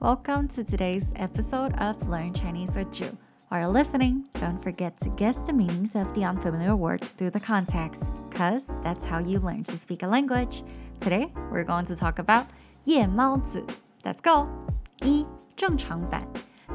Welcome to today's episode of Learn Chinese with Ju. While you're listening, don't forget to guess the meanings of the unfamiliar words through the context, because that's how you learn to speak a language. Today, we're going to talk about 夜猫子. Let's go! 一正常版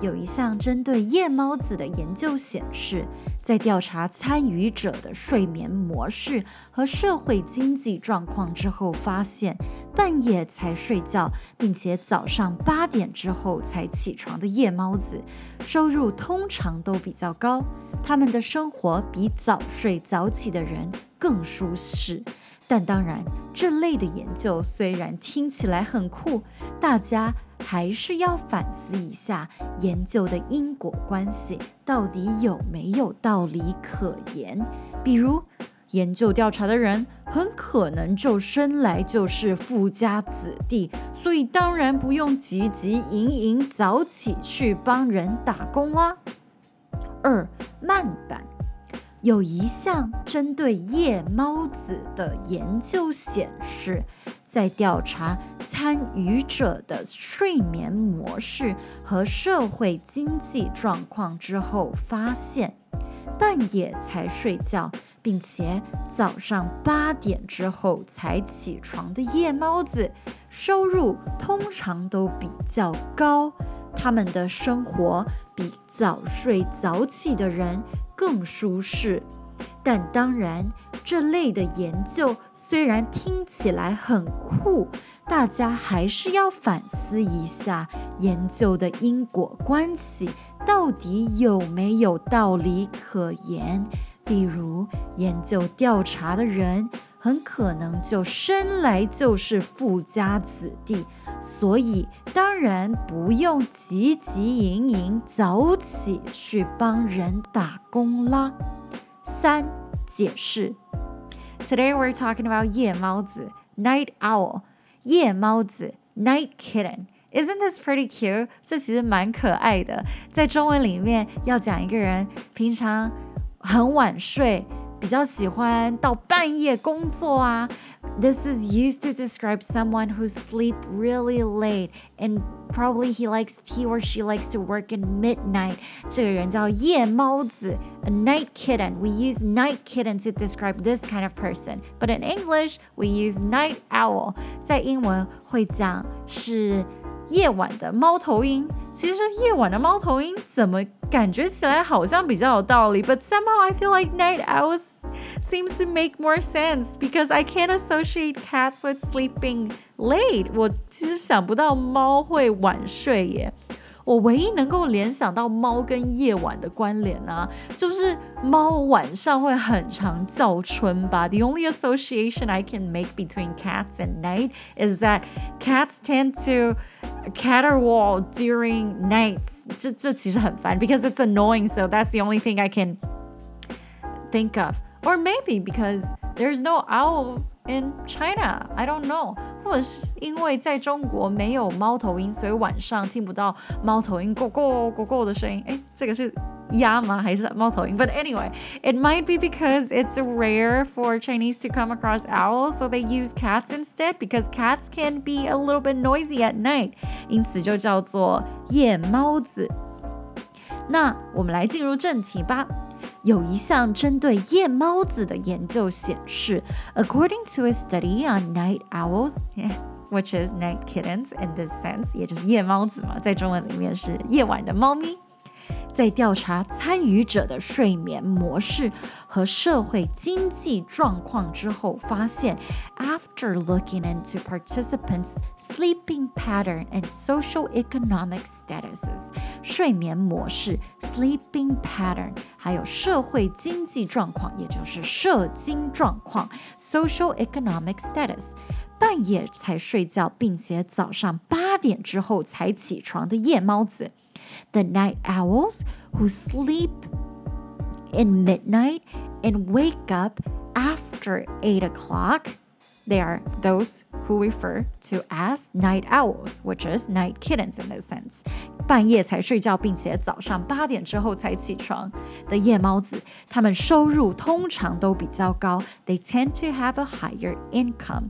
有一项针对夜猫子的研究显示，在调查参与者的睡眠模式和社会经济状况之后，发现 半夜才睡觉，并且早上八点之后才起床的夜猫子，收入通常都比较高，他们的生活比早睡早起的人更舒适。但当然，这类的研究虽然听起来很酷，大家。还是要反思一下研究的因果关系到底有没有道理可言。比如，研究调查的人很可能就生来就是富家子弟，所以当然不用汲汲营营早起去帮人打工啦。二慢版有一项针对夜猫子的研究显示。在调查参与者的睡眠模式和社会经济状况之后，发现半夜才睡觉，并且早上八点之后才起床的夜猫子，收入通常都比较高，他们的生活比早睡早起的人更舒适。但当然，这类的研究虽然听起来很酷，大家还是要反思一下研究的因果关系到底有没有道理可言。比如，研究调查的人很可能就生来就是富家子弟，所以当然不用急急营营早起去帮人打工啦。三解释。Today we're talking about 夜猫子 night owl 夜猫子 night kitten. Isn't this pretty cute? 这其实蛮可爱的。在中文里面要讲一个人平常很晚睡。比较喜欢到半夜工作啊。This is used to describe someone who sleep really late and probably he likes he or she likes to work in midnight. 这个人叫夜猫子，a night kitten. We use night kitten to describe this kind of person. But in English, we use night owl. 在英文会讲是夜晚的猫头鹰。 其实夜晚的猫头鹰怎么感觉起来好像比较有道理，but somehow I feel like night owls seems to make more sense because I can't associate cats with sleeping late。我其实想不到猫会晚睡耶。 我唯一能够联想到猫跟夜晚的关联呢，就是猫晚上会很常叫春吧。The only association I can make between cats and night is that cats tend to caterwaul during nights. 这这其实很烦 because it's annoying. So that's the only thing I can think of. Or maybe because there's no owls in China. I don't know. 或者是因为在中国没有猫头鹰，所以晚上听不到猫头鹰 “go go go go” 的声音。哎，这个是鸭吗？还是猫头鹰？But anyway, it might be because it's rare for Chinese to come across owls, so they use cats instead because cats can be a little bit noisy at night. 因此就叫做夜猫子。那我们来进入正题吧。 有一项针对夜猫子的研究显示，according to a study on night owls。Which is night kittens in this sense，也就是夜猫子嘛，在中文里面是夜晚的猫咪。在调查参与者的睡眠模式和社会经济状况之后，发现，after looking into participants' sleeping pattern and social economic statuses，睡眠模式 sleeping pattern，还有社会经济状况，也就是社经状况 social economic status。半夜才睡觉，并且早上八点之后才起床的夜猫子。the night owls who sleep in midnight and wake up after 8 o'clock. They are those who refer to as night owls, which is night kittens in this sense. 半夜才睡觉，并且早上八点之后才起床的夜猫子，它们收入通常都比较高。They tend to have a higher income.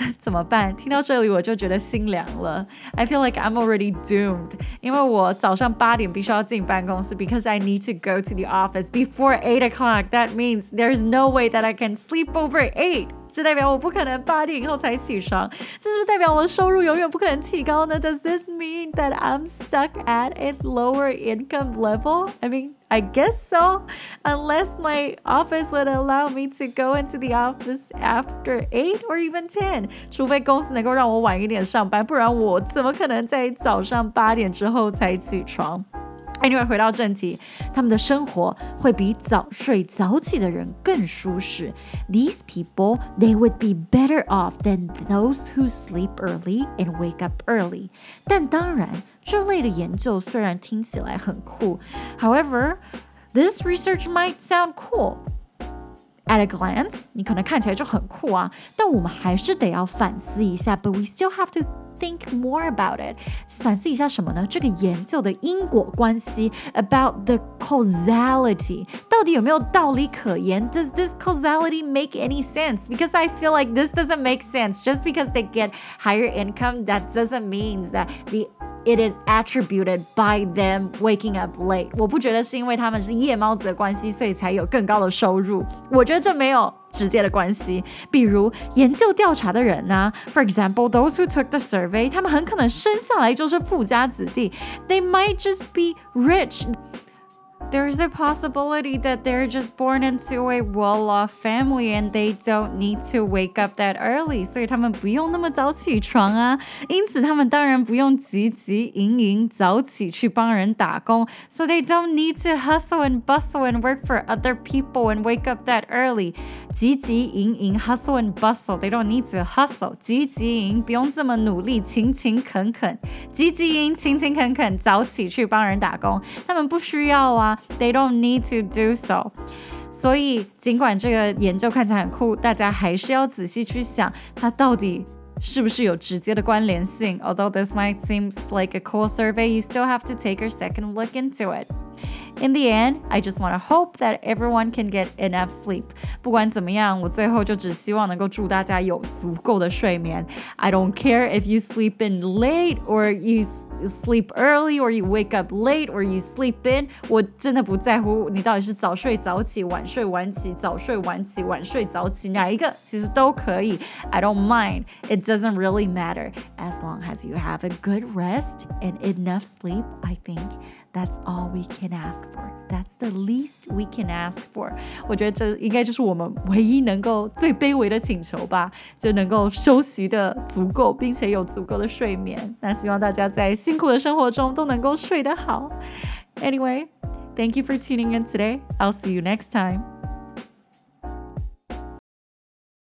怎么办？听到这里我就觉得心凉了。I feel like I'm already doomed，因为我早上八点必须要进办公室，because I need to go to the office before eight o'clock. That means there's no way that I can sleep over eight. 这代表我不可能八点以后才起床，这是不是代表我的收入永远不可能提高呢？Does this mean that I'm stuck at a lower income level? I mean, I guess so, unless my office would allow me to go into the office after eight or even ten. 除非公司能够让我晚一点上班，不然我怎么可能在早上八点之后才起床 ？Anyway，回到正题，他们的生活会比早睡早起的人更舒适。These people they would be better off than those who sleep early and wake up early。但当然，这类的研究虽然听起来很酷，However，this research might sound cool。At a glance，你可能看起来就很酷啊，但我们还是得要反思一下。But we still have to think more about it，反思一下什么呢？这个研究的因果关系，about the causality，到底有没有道理可言？Does this causality make any sense? Because I feel like this doesn't make sense. Just because they get higher income, that doesn't mean that the it is attributed by them waking up late。我不觉得是因为他们是夜猫子的关系，所以才有更高的收入。我觉得这没有直接的关系。比如研究调查的人呢，For example, those who took the survey，他们很可能生下来就是富家子弟。They might just be rich there's a possibility that they're just born into a well-off family and they don't need to wake up that early，所以他们不用那么早起床啊。因此，他们当然不用汲汲营营早起去帮人打工。So they don't need to hustle and bustle and work for other people and wake up that early。汲汲营营，hustle and bustle。They don't need to hustle。汲汲营不用这么努力，勤勤恳恳。汲汲营，勤勤恳恳，早起去帮人打工。他们不需要啊。 They don't need to do so。所以，尽管这个研究看起来很酷，大家还是要仔细去想，它到底是不是有直接的关联性。Although this might seem like a cool survey, you still have to take a second look into it. In the end, I just want to hope that everyone can get enough sleep. 不管怎么样，我最后就只希望能够祝大家有足够的睡眠。I don't care if you sleep in late or you sleep early or you wake up late or you sleep in. 我真的不在乎你到底是早睡早起、晚睡晚起、早睡晚起、晚睡早起，哪一个其实都可以。I don't mind. It doesn't really matter as long as you have a good rest and enough sleep. I think that's all we can ask for. That's the least we can ask for. 我觉得这应该就是我们唯一能够最卑微的请求吧，就能够休息的足够，并且有足够的睡眠。那希望大家在辛苦的生活中都能够睡得好。Anyway, thank you for tuning in today. I'll see you next time.